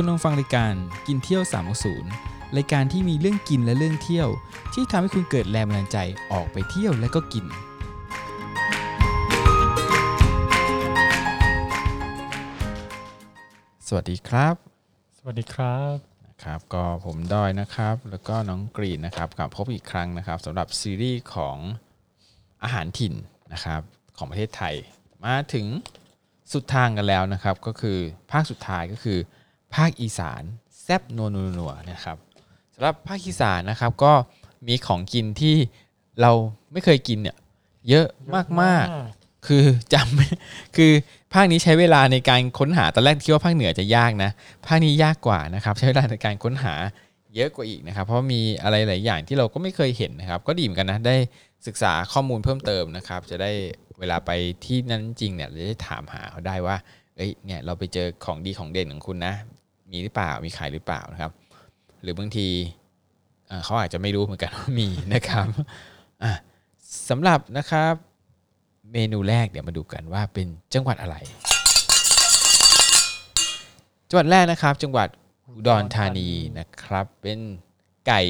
คุณลองฟังรายการกินเที่ยว 360 รายการที่มีเรื่องกินและเรื่องเที่ยว ที่ทำให้คุณเกิดแรงบันดาลใจออกไปเที่ยวและก็กิน สวัสดีครับ สวัสดีครับนะครับก็ผมดอยนะครับ แล้วก็น้องกรีนนะครับกลับพบอีกครั้งนะครับสำหรับซีรีส์ของอาหารถิ่นนะครับของประเทศไทย มาถึงสุดทางกันแล้วนะครับ ก็คือภาคสุดท้ายก็คือ ภาคอีสานแซบนัวนัวนัวนะครับสำหรับภาคอีสานนะครับก็มีของกินที่เราไม่เคยกินเนี่ยเยอะมากๆ คือจำไม่คือภาคนี้ใช้เวลาในการค้นหาตอนแรกคิดว่าภาคเหนือจะยากนะ ภาคนี้ยากกว่านะครับ ใช้เวลาในการค้นหาเยอะกว่าอีกนะครับ เพราะมีอะไรหลายอย่างที่เราก็ไม่เคยเห็นนะครับ ก็ดีเหมือนกันนะได้ศึกษาข้อมูลเพิ่มเติมนะครับ จะได้เวลาไปที่นั้นจริงเนี่ยเราจะได้ถามหาเขาได้ว่าเอ้ยเนี่ยเราไปเจอของดีของเด่นของคุณนะ มีหรือเปล่ามีขายหรือเปล่านะครับ หรือบางทีเอ่อเขาอาจจะไม่รู้เหมือนกันว่ามีนะครับอะสำหรับนะครับเมนูแรกเดี๋ยวมาดูกันว่าเป็นจังหวัดอะไร จังหวัดแรกนะครับ จังหวัดอุดรธานีนะครับ เป็นไก่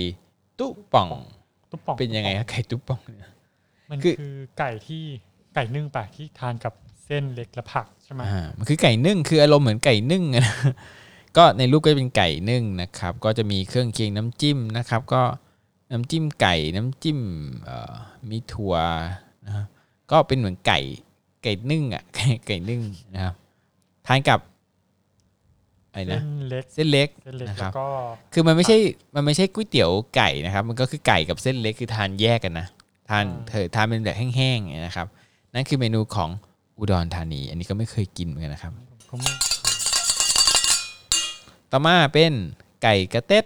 ตุ๊ป่องตุ๊บป่องเป็นยังไงครับไก่ตุ๊ป่องเนี่ยมันคือคือไก่ที่ไก่นึ่งปะที่ทานกับเส้นเล็กและผักใช่ไหมอ่ามันคือไก่นึ่งคืออารมณ์เหมือนไก่นึ่งอะนะ ก็ในรูปก็เป็นไก่นึ่งนะครับ ก็จะมีเครื่องเคียงน้ำจิ้มนะครับ ก็น้ำจิ้มไก่น้ำจิ้มเอ่อมีถั่วนะฮะก็เป็นเหมือนไก่ไก่นึ่งอะไก่ไก่นึ่งนะครับทานกับอะไรเส้นะนเล็กเส้นเล็กเส้นเล็กนะคแล้รับวก็คือมันไม่ใช่มันไม่ใช่ก๋วยเตี๋ยวไก่นะครับ มันก็คือไก่กับเส้นเล็กคือทานแยกกันนะทานเธอทานเป็นแบบแห้งๆอย่างเงี้ยนะครับ นั่นคือเมนูของอุดรธานี อันนี้ก็ไม่เคยกินเหมือนกันนะครับก็ไม่ ต่อมาเป็นไก่กระเต็ด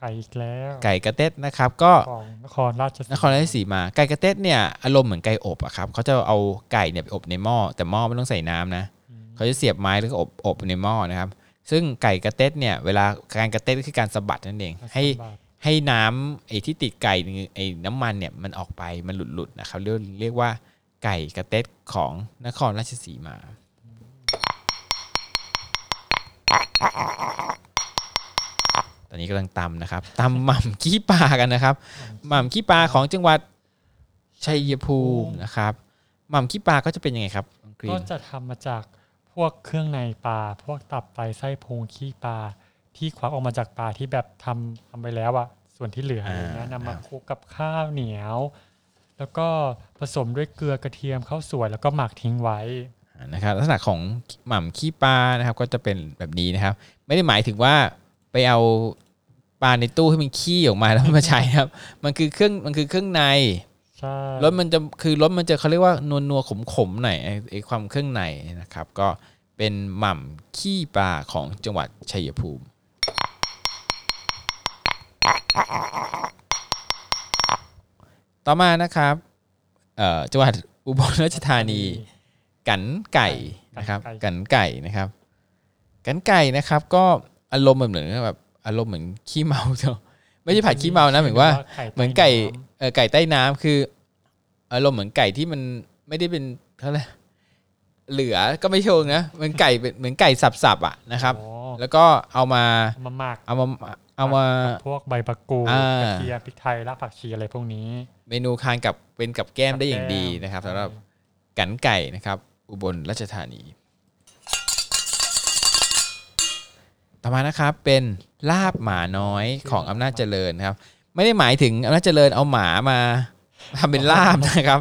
ไก่อีกแล้ว ไก่กระเต็ดนะครับ ก็ของนครราชสีนครราชสีมาไก่กระเต็ดเนี่ยอารมณ์เหมือนไก่อบอะครับเขาจะเอาไก่เนี่ยไปอบในหม้อแต่หม้อไม่ต้องใส่น้ำนะอืมเขาจะเสียบไม้แล้วก็อบอบในหม้อนะครับ ซึ่งไก่กระเต็ดเนี่ยเวลาการกระเต็ดก็คือการสะบัดนั่นเองให้บาทให้น้ำไอ้ที่ติดไก่ไอ้น้ำมันเนี่ยมันออกไปมันหลุดๆนะครับเรียกเรียกว่าไก่กระเต็ดของนครราชสีมา ตอนนี้กำลังตำนะครับตำหม่ำขี้ปลากันนะครับหม่ำขี้ปลาของจังหวัดชัยภูมินะครับหม่ำขี้ปลาก็จะเป็นยังไงครับน้องกรีก็นจะทำมาจากพวกเครื่องในปลา พวกตับไตไส้พุงขี้ปลาที่ควักออกมาจากปลาที่แบบทำทำไปแล้วอะส่วนที่เหลืออะไรเงี้ยนำมาคลุกกับข้าวเหนียว แล้วก็ผสมด้วยเกลือกระเทียมข้าวสวยแล้วก็หมักทิ้งไว้นะครับลักษณะของหม่ำขี้ปลานะครับ ก็จะเป็นแบบนี้นะครับ ไม่ได้หมายถึงว่า ไปเอาปลาในตู้ให้มันขี้ออกมาแล้วมาใช้นะครับ มันคือเครื่องมันคือเครื่องในใช่รสมันจะคือรสมันจะเขาเรียกว่านวลนัวขมขมๆหน่อยไอ้ไอ้ความเครื่องในนะครับ ก็เป็นหม่ำขี้ปลาของจังหวัดชัยภูมิต่อมานะครับเอ่อจังหวัดอุบลราชธานี กันไก่นะครับ กันไก่นะครับ กันไก่นะครับ ก็ อารมณ์เหมือนแบบอารมณ์เหมือนขี้เมาเจ้าไม่ใช่ผัดขี้เมานะเหมือนว่าเหมือนไก่เออไก่ใต้น้ำคือ อารมณ์เหมือนไก่ที่มันไม่ได้เป็นเท่าไหร่เหลือก็ไม่เชิงนะเหมือนไก่เป็นเหมือนไก่สับๆอะนะครับอ๋อแล้วก็เอามาเอามาหมักเอามาเอามากับพวกใบประกูดอ่ากระเทียมพริกไทยรากผักชีอะไรพวกนี้ เมนูทานกับเป็นกับแก้มได้อย่างดีกับแก้มนะครับสำหรับกันไก่นะครับ อุบลราชธานี ต่อมานะครับเป็นลาบหมาน้อยของอำนาจเจริญนะครับ ไม่ได้หมายถึงอำนาจเจริญเอาหมามาทำเป็นลาบนะครับ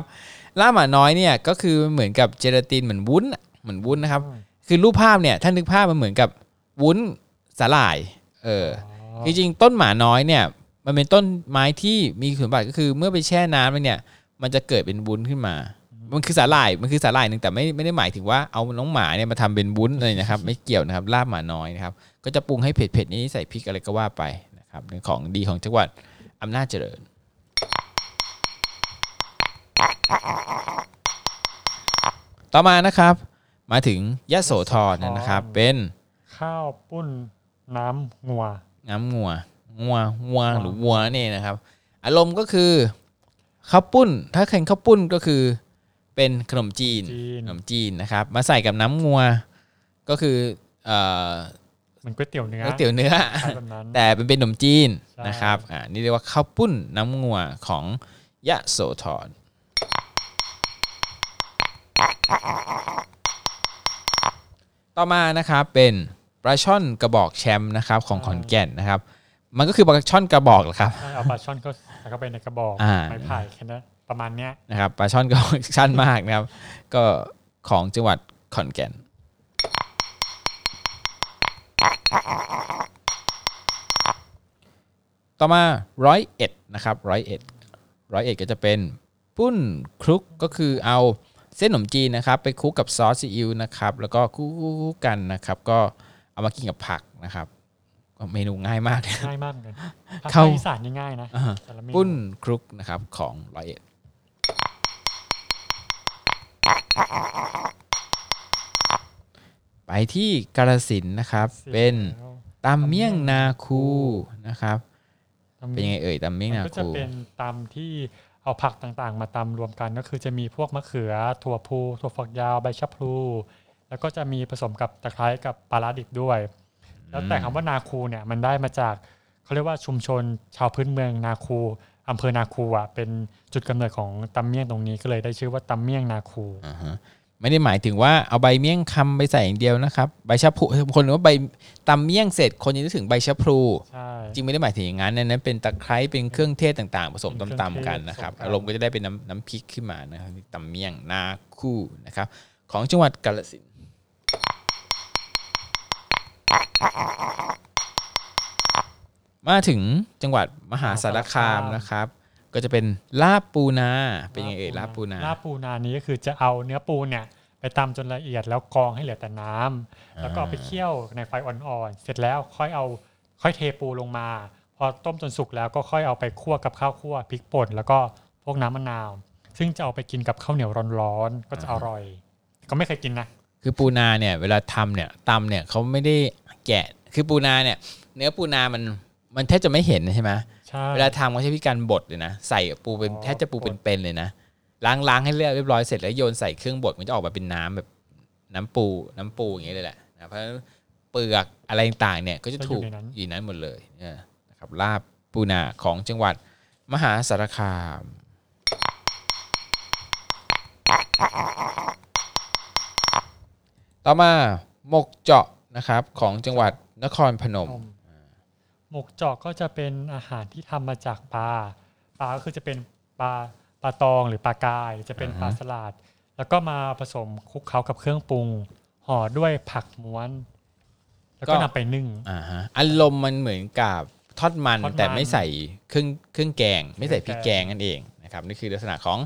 ลาบหมาน้อยเนี่ยก็คือเหมือนกับเจลาตินเหมือนวุ้นอะเหมือนวุ้นนะครับ คือรูปภาพเนี่ยถ้านึกภาพมันเหมือนกับวุ้นสาหร่ายเออจริงๆต้นหมาน้อยเนี่ยมันเป็นต้นไม้ที่มีคุณสมบัติก็คือเมื่อไปแช่น้ำแล้วเนี่ย มันจะเกิดเป็นวุ้นขึ้นมา มันคือสาหร่ายมันคือสาหร่ายหนึ่งแต่ไม่ไม่ได้หมายถึงว่าเอาน้องหมาเนี่ยมาทำเป็นวุ้นเลยนะครับ ไม่เกี่ยวนะครับลาบหมาน้อยนะครับ ก็จะปรุงให้เผ็ดๆนี้ใส่พริกอะไรก็ว่าไปนะครับเป็นของดีของจังหวัดอำนาจเจริญต่อมานะครับ มาถึงยะโสธรนะครับ เป็นข้าวปุ้นน้ำงัวน้ำงัวงัวงัวหรือวัวนี่นะครับ อารมณ์ก็คือข้าวปุ้น ถ้าเค็นข้าวปุ้นก็คือ เป็นขนมจีนจีน ขนมจีนนะครับ มาใส่กับน้ำงัว ก็คือเอ่อเหมือนก๋วยเตี๋ยวเนื้อก๋วยเตี๋ยวเนื้อคล้ายแบบนั้นแต่เป็นเป็นขนมจีนใช่นะครับ อ่า นี่เรียกว่าข้าวปุ้นน้ำงัวของยะโสธรต่อมานะครับเป็นปลาช่อนกระบอกแชมป์นะครับของขอนแก่นนะครับ มันก็คือปลาช่อนกระบอกแหละครับใช่เอาปลาช่อนก็ใส่เข้าไปในกระบอกอ่าไม้ไผ่แค่นั้น ประมาณเนี้ยนะครับปลาช่อนกระบอกชั้นมากนะครับ ก็ของจังหวัดขอนแก่นต่อมาร้อยเอ็ดนะครับร้อยเอ็ดร้อยเอ็ดก็จะเป็นปุ้นคลุกก็คือเอาเส้นขนมจีนนะครับ ไปคลุกกับซอสซีอิ๊วนะครับ แล้วก็คลุกๆกันนะครับ ก็เอามากินกับผักนะครับก็เมนูง่ายมากง่ายมากเหมือนกันภาเข้าคอีสานนี่ง่ายนะอ่าแต่ละเมนูปุ้นคลุกนะครับของร้อยเอ็ด ไปที่กาลสินธุ์นะครับสร็จเป็นแล้วตำเมี่ยงนาคูนะครับตำเป็นยังไงเอ่ยตำเมี่ยงมันนาก็จะคูเป็นตำที่เอาผักต่างๆ มาตำรวมกันก็คือจะมีพวกมะเขือ ถั่วพูถั่วฝักยาวใบชะพลูแล้วก็จะมีผสมกับตะไคร้กับปลาร้าดิบด้วย แล้วแต่คำว่านาคูเนี่ยมันได้มาจากเขาเรียกว่าชุมชนชาวพื้นเมืองนาคู อำเภอนาคูอะเป็นจุดกำเนิดของตำเมี่ยงตรงนี้ก็เลยได้ชื่อว่าตำเมี่ยงนาคูอ่าฮะไม่ได้หมายถึงว่าเอาใบเมี่ยงคำไปใส่อย่างเดียวนะครับใบชะพลูคนว่าใบตำเมี่ยงเสร็จคนยังนึกถึงใบชะพลูใช่จริงไม่ได้หมายถึงอย่างนั้นอันนั้นเป็นตะไคร้เป็นเครื่องเทศต่างๆ ผสมเป็นเครื่ตำองเทศๆกันนะครับผสมกันอารมณ์ก็จะได้เป็นน้ำน้ำพริกขึ้นมานะครับตำเมี่ยงนาคู่นะครับ ของจังหวัดกาฬสินธุ์ มาถึงจังหวัดมหาสารคามนะครับ ก็จะเป็นลาบปูนา เป็นยังไงเอ่ยลาบปูนาลาบปูนานี้ก็คือจะเอาเนื้อปูเนี่ยไปตำจนละเอียดแล้วกรองให้เหลือแต่น้ำแล้วก็เอาไปเคี่ยวในไฟอ่อนๆเสร็จแล้วค่อยเอาค่อยเทปูลงมา พอต้มจนสุกแล้วก็ค่อยเอาไปคั่วกับข้าวคั่วพริกป่นแล้วก็พวกน้ำมะนาว ซึ่งจะเอาไปกินกับข้าวเหนียวร้อนๆก็จะอร่อย ก็ไม่เคยกินนะคือปูนาเนี่ยเวลาทำเนี่ยตำเนี่ยเขาไม่ได้แกะคือปูนาเนี่ย เนื้อปูนามัน มันแทบจะไม่เห็นใช่ไหมใช่เวลาทำเขาใช้วิธีการบดเลยนะ ใส่ปูเป็นอ๋อแทบจะปูบดเป็นๆเลยนะ ล้างล้างให้เรียบร้อยเสร็จแล้วโยนใส่เครื่องบดมันจะออกมาเป็นน้ำแบบน้ำปูน้ำปูอย่างเงี้ยเลยแหละนะเพราะฉะนั้นเปลือกอะไรต่างๆเนี่ยก็จะถูกอยู่ในนั้นหมดเลยเนี่ยนะครับลาบปูนาของจังหวัดมหาสารคาม ต่อมาหมกเจาะนะครับของจังหวัดนครพนมนม หมกจอกก็จะเป็นอาหารที่ทำมาจากปลาปลาก็คือจะเป็นปลาปลาตองหรือปลากายหรือจะเป็นอ่าฮะปลาสลัดแล้วก็มาผสมคลุกเคล้ากับเครื่องปรุงห่อด้วยผักม้วน แล้วก็นำไปนึ่งอ่าฮะอารมณ์มันเหมือนกับทอดมันทอดมันแต่ไม่ใส่เครื่องเครื่องแกง ไม่ใส่พริกเคแกรื่องงแกงนั่นเองนะครับนี่คือลักษณะของ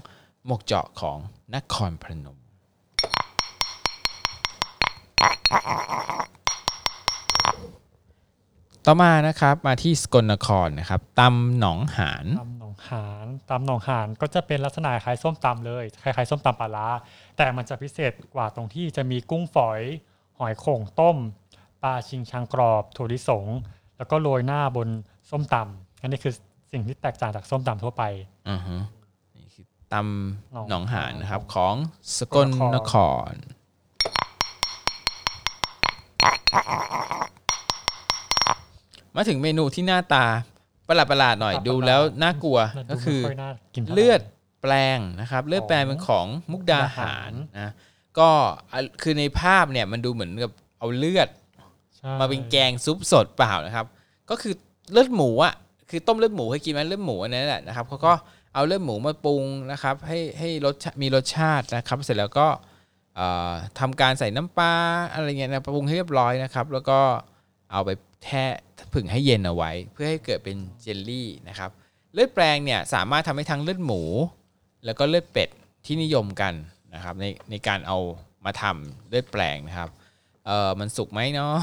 หมกเจาะของนครพนม ต่อมานะครับมาที่สกลนครนะครับตำหนองหานตำหนองหานตำหนองหานก็จะเป็นลักษณะคล้ายส้มตำเลยคล้ายๆส้มตำปลาร้าแต่มันจะพิเศษกว่าตรงที่จะมีกุ้งฝอย หอยโข่งต้มปลาชิงชังกรอบถั่วลิสง แล้วก็โรยหน้าบนส้มตำอันนี้คือสิ่งที่แตกต่างจากส้มตำทั่วไปอือฮึนี่คือตหนองำหนองหานนะครับหนองของสกลนคร มาถึงเมนูที่หน้าตาประหลาดประหลาดๆหน่อยดูแล้วน่ากลัวมันดูก็คือไม่อยน่ากินท่าไหร่เลือดแปลงนะครับ เลือดแปลงเป็นของมุกดาหารนะก็อะคือในภาพเนี่ยมันดูเหมือนกับเอาเลือดใช่มาเป็นแกงซุปสดเปล่านะครับ ก็คือเลือดหมูอะคือต้มเลือดหมูให้กินไหมเลือดหมูอันนั้นแหละนะครับเขาก็เอาเลือดหมูมาปรุงนะครับ ให้ให้รสชามีรสชาตินะครับ เสร็จแล้วก็เอ่อทำการใส่น้ำปลาอะไรเงี้ยนะปรุงให้เรียบร้อยนะครับ แล้วก็ เอาไปแช่ผึ่งให้เย็นเอาไว้ เพื่อให้เกิดเป็นเจลลี่นะครับเลือดแปลงเนี่ยสามารถทำให้ทั้งเลือดหมู แล้วก็เลือดเป็ดที่นิยมกันนะครับในในการเอามาทำเลือดแปลงนะครับเออมันสุกไหมเนาะ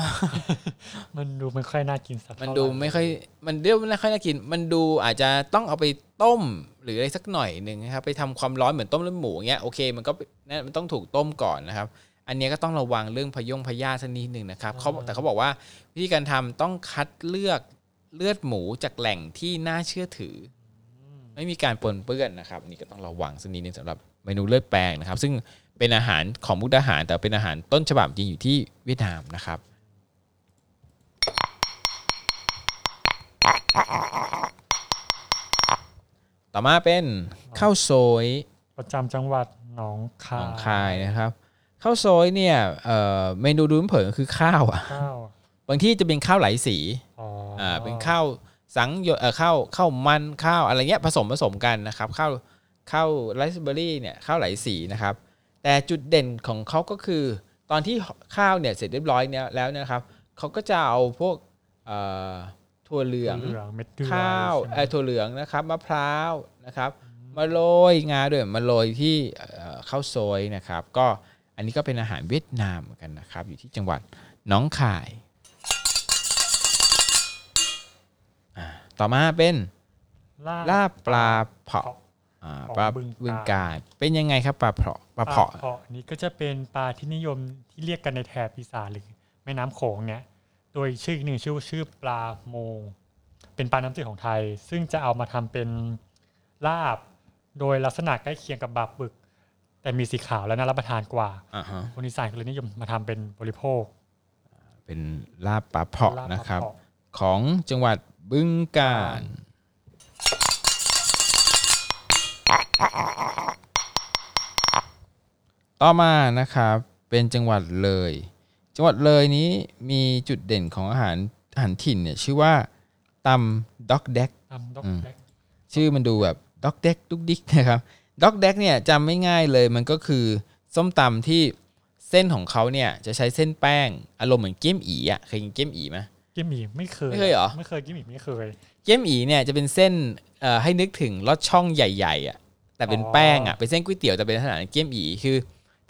มันดูไม่ค่อยน่ากินสักมันเท่าดูไหร่ไม่ค่อยมันเรียกว่าไม่ค่อยน่ากิน มันดูอาจจะต้องเอาไปต้มหรืออะไรสักหน่อยหนึ่งนะครับไปทำความร้อนเหมือนต้มเลือดหมูเงี้ยโอเคมันก็นะมันต้องถูกต้มก่อนนะครับ อันเนี้ยก็ต้องระวังเรื่องพยงพยาธิสักนิดหนึ่งนะครับเขาแต่เขาบอกว่าวิธีการทำต้องคัดเลือกเลือดหมูจากแหล่งที่น่าเชื่อถือ ไม่มีการปนเปื้อนนะครับนี่ก็ต้องระวังสักนิดนึงสำหรับเมนูเลือดแปลงนะครับ ซึ่งเป็นอาหารของมุกดาหาร แต่เป็นอาหารต้นฉบับจริงอยู่ที่เวียดนามนะครับต่อมาเป็นข้าวโซยประจำจังหวัดหนองคาหยนองคายนะครับ ข้าวโซยเนี่ยเอ่อเมนูดูเผินๆคือข้าวอะข้าวบางที่จะเป็นข้าวไหลสีอ๋อออ่าเป็นข้าวสังหยดเอ่อข้าวข้าวมันข้าวอะไรเงี้ยผสมผสมกันนะครับข้าวข้าวไรซ์เบอร์รี่เนี่ยข้าวไหลสีนะครับ แต่จุดเด่นของเขาก็คือ ตอนที่ข้าวเนี่ยเสร็จเรียบร้อยเนี่ยแล้วเนะครับเขาก็จะเอาพวกเอ่อถั่วเหลืองเหลืองเม็ดเกลือข้าวใช่ไหมเอ่อถั่วเหลืองนะครับมะพร้าวนะครับมาโรยงาด้วยมาโรยที่เอ่อข้าวซอยนะครับ ก็ อันนี้ก็เป็นอาหารเวียดนามเหมือนกันนะครับ อยู่ที่จังหวัดหนองคายอ่าต่อมาเป็นลาบปลาเผาะอ่าของปลาบึงบึงกาฬกาฬเป็นยังไงครับปลาเผาะปลาเผาะปลาเผาะนี้ก็จะเป็นปลาที่นิยมที่เรียกกันในแถบอีสานหรือแม่น้ำโขงเนี่ย โดยชื่ออีกหนึ่งชื่อว่าชื่อปลาโมง เป็นปลาน้ำจืดของไทย ซึ่งจะเอามาทำเป็นลาบ โดยลักษณะใกล้เคียงกับบาปึก แต่มีสีขาวและน่ารับประทานกว่าอ่าฮะคนอีสานก็เลยนิยมมาทำเป็นบริโภค เป็นลาบปลาเผาะลาบปลานะครับเผาของจังหวัดบึงกาฬต่อมานะครับเป็นจังหวัดเลย จังหวัดเลยนี้มีจุดเด่นของอาหารอาหารถิ่นเนี่ยชื่อว่าตำด็อกแดก ตำดอกอืม แดกชื่อมันดูแบบด็อกแดกดุกดิกนะครับ ด็อกแดกเนี่ยจำไม่ง่ายเลยมันก็คือส้มตำที่เส้นของเขาเนี่ยจะใช้เส้นแป้งอารมณ์เหมือนเกี๊ยมอีอะเคยกินเกี๊ยมอีไหมกิมหมี่ไม่เคยไม่เคยเหรอไม่เคยกิมหมี่ไม่เคยเกี๊ยมอีเนี่ยจะเป็นเส้นเอ่อให้นึกถึงลอดช่องใหญ่ๆอะแต่เป็นอ๋อแป้งอะเป็นเส้นก๋วยเตี๋ยวแต่เป็นลักษณะเกี๊ยมอีคือ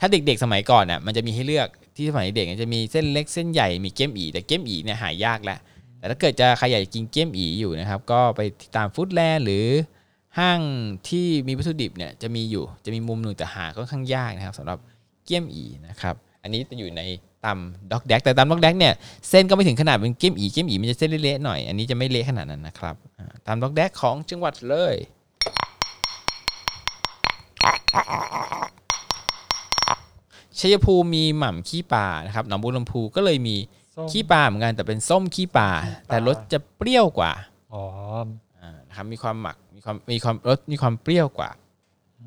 ถ้าเด็กๆสมัยก่อนน่ะมันจะมีให้เลือกที่สมัยเด็กเนี่ยจะมีเส้นเล็กเส้นใหญ่มีเกี๊ยมอีแต่เกี๊ยมอีเนี่ยหายากแล้วแต่ถ้าเกิดจะใครอยากจะกินเกี๊ยมอีอยู่นะครับก็ไปตามฟู้ดแลนด์หรือ ห้างที่มีวัตถุดิบเนี่ยจะมีอยู่จะมีมุมหนึ่งแต่หาค่อนข้างยากนะครับสำหรับเกี๊ยมอีนะครับอันนี้จะอยู่ในตำด็อกแดกแต่ตำด็อกแดกเนี่ยเส้นก็ไม่ถึงขนาดเป็นเกี๊ยมอีเกี๊ยมอีมันจะเส้นเละๆหน่อยอันนี้จะไม่เละขนาดนั้นนะครับตำด็อกแดกของจังหวัดเลยชัยภูมิมีหม่ำขี้ปลานะครับหนองบัวลำพูก็เลยมีขี้ปลาเหมือนกันแต่เป็นส้มขี้ปลาแต่รสจะเปรี้ยวกว่าอ๋อ นะครับมีความหมักมีความมีความรสมีความเปรี้ยวกว่า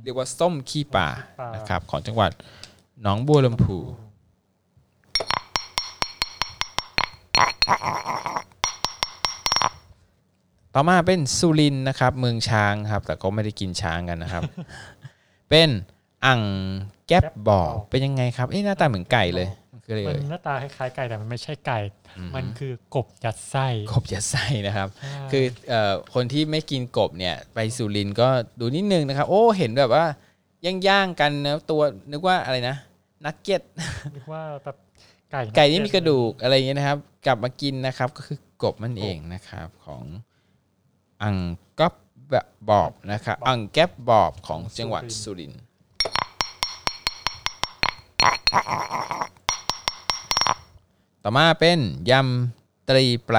เรียกว่าส้มขี้ปลาขี้ปลานะครับ ของจังหวัดหนองบัวลำพูต่อมาเป็นสุรินทร์นะครับ เมืองช้างครับ แต่ก็ไม่ได้กินช้างกันนะครับ เป็นอ่างแก๊บบ่อเป็นยังไงครับเอ๊ะหน้าตาเหมือนไก่เลย มันคืออะไรมันเอ่ยหน้าตาคล้ายๆไก่แต่มันไม่ใช่ไก่อืมมันคือกบยัดไส้กบยัดไส้นะครับใช่คือเอ่อคนที่ไม่กินกบเนี่ยไปสุรินทร์ก็ดูนิดนึงนะครับ โอ้เห็นแบบว่าย่างๆกันนะตัวนึกว่าอะไรนะนักเก็ตเรียกว่าแบบไก่ไก่นี่มีกระดูกอะไรอย่างเงี้ยนะครับ กลับมากินนะครับ ก็คือกบมันเองนะครับของอังก๊อบแบบบอบนะครับอังแก๊บบอบของจังหวัดสุรินทร์ ต่อมาเป็นยำตรีไพร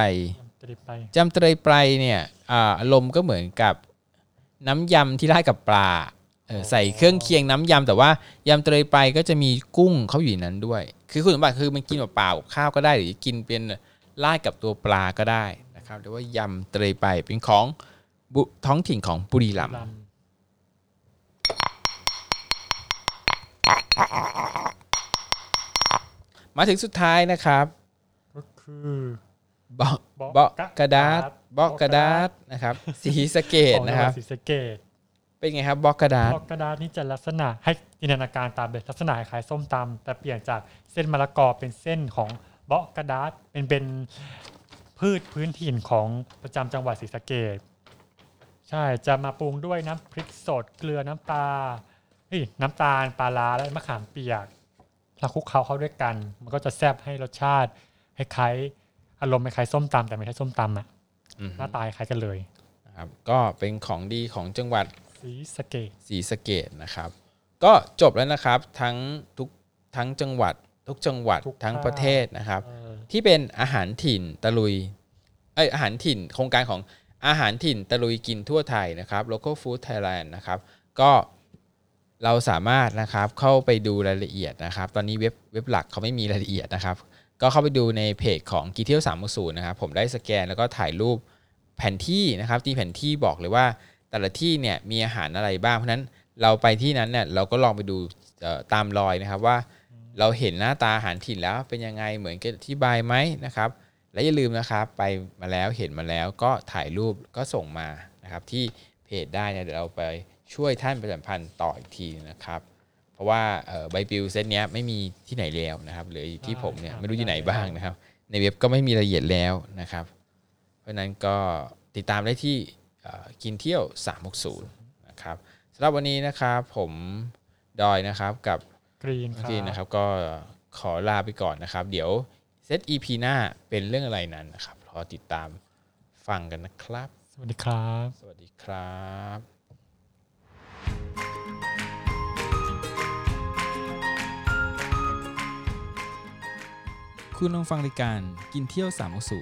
จะได้ไปจำเตยไพรเนี่ยอ่าอารมณ์ก็เหมือนกับน้ำยำที่ราดกับปลาเออใส่เครื่องเคียงน้ำยำแต่ว่ายำเตยไพรก็จะมีกุ้งเขาอยู่ในนั้นด้วย คือคุณสมบัติคือมันกินเปล่าๆกับข้าวก็ได้หรือกินเป็นราดกับตัวปลาก็ได้นะครับเรียกว่ายำเตยไพรเป็นของบุท้องถิ่นของบุรีรัมย์ล มาถึงสุดท้ายนะครับำก็คือเบาะเบาะเบาะกระดาษกระดาษเบาะกระดาษนะครับ สีสะเกตของจันะงหควัรัดบศรีสะเกษเป็นไงครับเบาะกระดาษบล็อกกระดาษนี่จะลักษณะให้จินตนาการตามเลยลักษณะคล้ายส้มตำแต่เปลี่ยนจากเส้นมะละกอเป็นเส้นของเบาะกระดาษเป็นเป็นพืชพื้นถิ่นของประจำจังหวัดศรีสะเกษใช่จะมาปรุงด้วยน้ำพริกสดเกลือน้ำปลาเอ้ยน้ำตาลปลาร้าและมะขามเปียก แล้วคลุกเคล้าเข้าด้วยกัน มันก็จะแซ่บให้รสชาติคล้ายๆอารมณ์คล้ายๆส้มตำแต่ไม่ใช่ส้มตำอะอืมหน้าตาคล้ายกันเลยนะครับก็เป็นของดีของจังหวัดศรีสะเกษศรีสะเกดนะครับ ก็จบแล้วนะครับทั้งทุกทั้งจังหวัดทุกจังหวัดทั้งประเทศนะครับเออที่เป็นอาหารถิ่นตะลุยเอ้ยอาหารถิ่นโครงการของอาหารถิ่นตะลุยกินทั่วไทยนะครับ local food Thailand นะครับ ก็ เราสามารถนะครับเข้าไปดูรายละเอียดนะครับ ตอนนี้เว็บเว็บหลักเขาไม่มีรายละเอียดนะครับ ก็เข้าไปดูในเพจของกีเที่ยวสามศูนย์นะครับผมได้สแกนแล้วก็ถ่ายรูปแผนที่นะครับตีแผนที่บอกเลยว่าแต่ละที่เนี่ยมีอาหารอะไรบ้างเพราะฉะนั้นเราไปที่นั้นเนี่ยเราก็ลองไปดูตามรอยนะครับว่า เราเห็นหน้าตาอาหารถิ่นแล้วเป็นยังไงเหมือนกับที่บายไหมนะครับ และอย่าลืมนะครับไปมาแล้วเห็นมาแล้วก็ถ่ายรูปก็ส่งมานะครับที่เพจได้นะเดี๋ยวเราไป ช่วยท่านประชาสัมพันธ์ต่ออีกทีนะครับ เพราะว่าเอ่อใบปลิวเซตเนี้ยไม่มีที่ไหนแล้วนะครับเหลืออยู่ที่ผมเนี่ยใช่ครับไม่รู้ที่ไหนบ้างนะครับ ในเว็บก็ไม่มีรายละเอียดแล้วนะครับ เพราะฉะนั้นก็ติดตามได้ที่เอ่อกินเที่ยว 360 นะครับสำหรับวันนี้นะครับผมดอยนะครับกับกรีนคทีรับนะครับก็ขอลาไปก่อนนะครับ เดี๋ยวเซต EP หน้าเป็นเรื่องอะไรนั้นนะครับรอติดตามฟังกันนะครับ สวัสดีครับ สวัสดีครับ คุณลองฟังรายการกินเที่ยว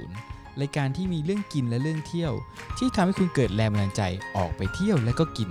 360 รายการที่มีเรื่องกินและเรื่องเที่ยว ที่ทำให้คุณเกิดแรงบันดาลใจออกไปเที่ยวและก็กิน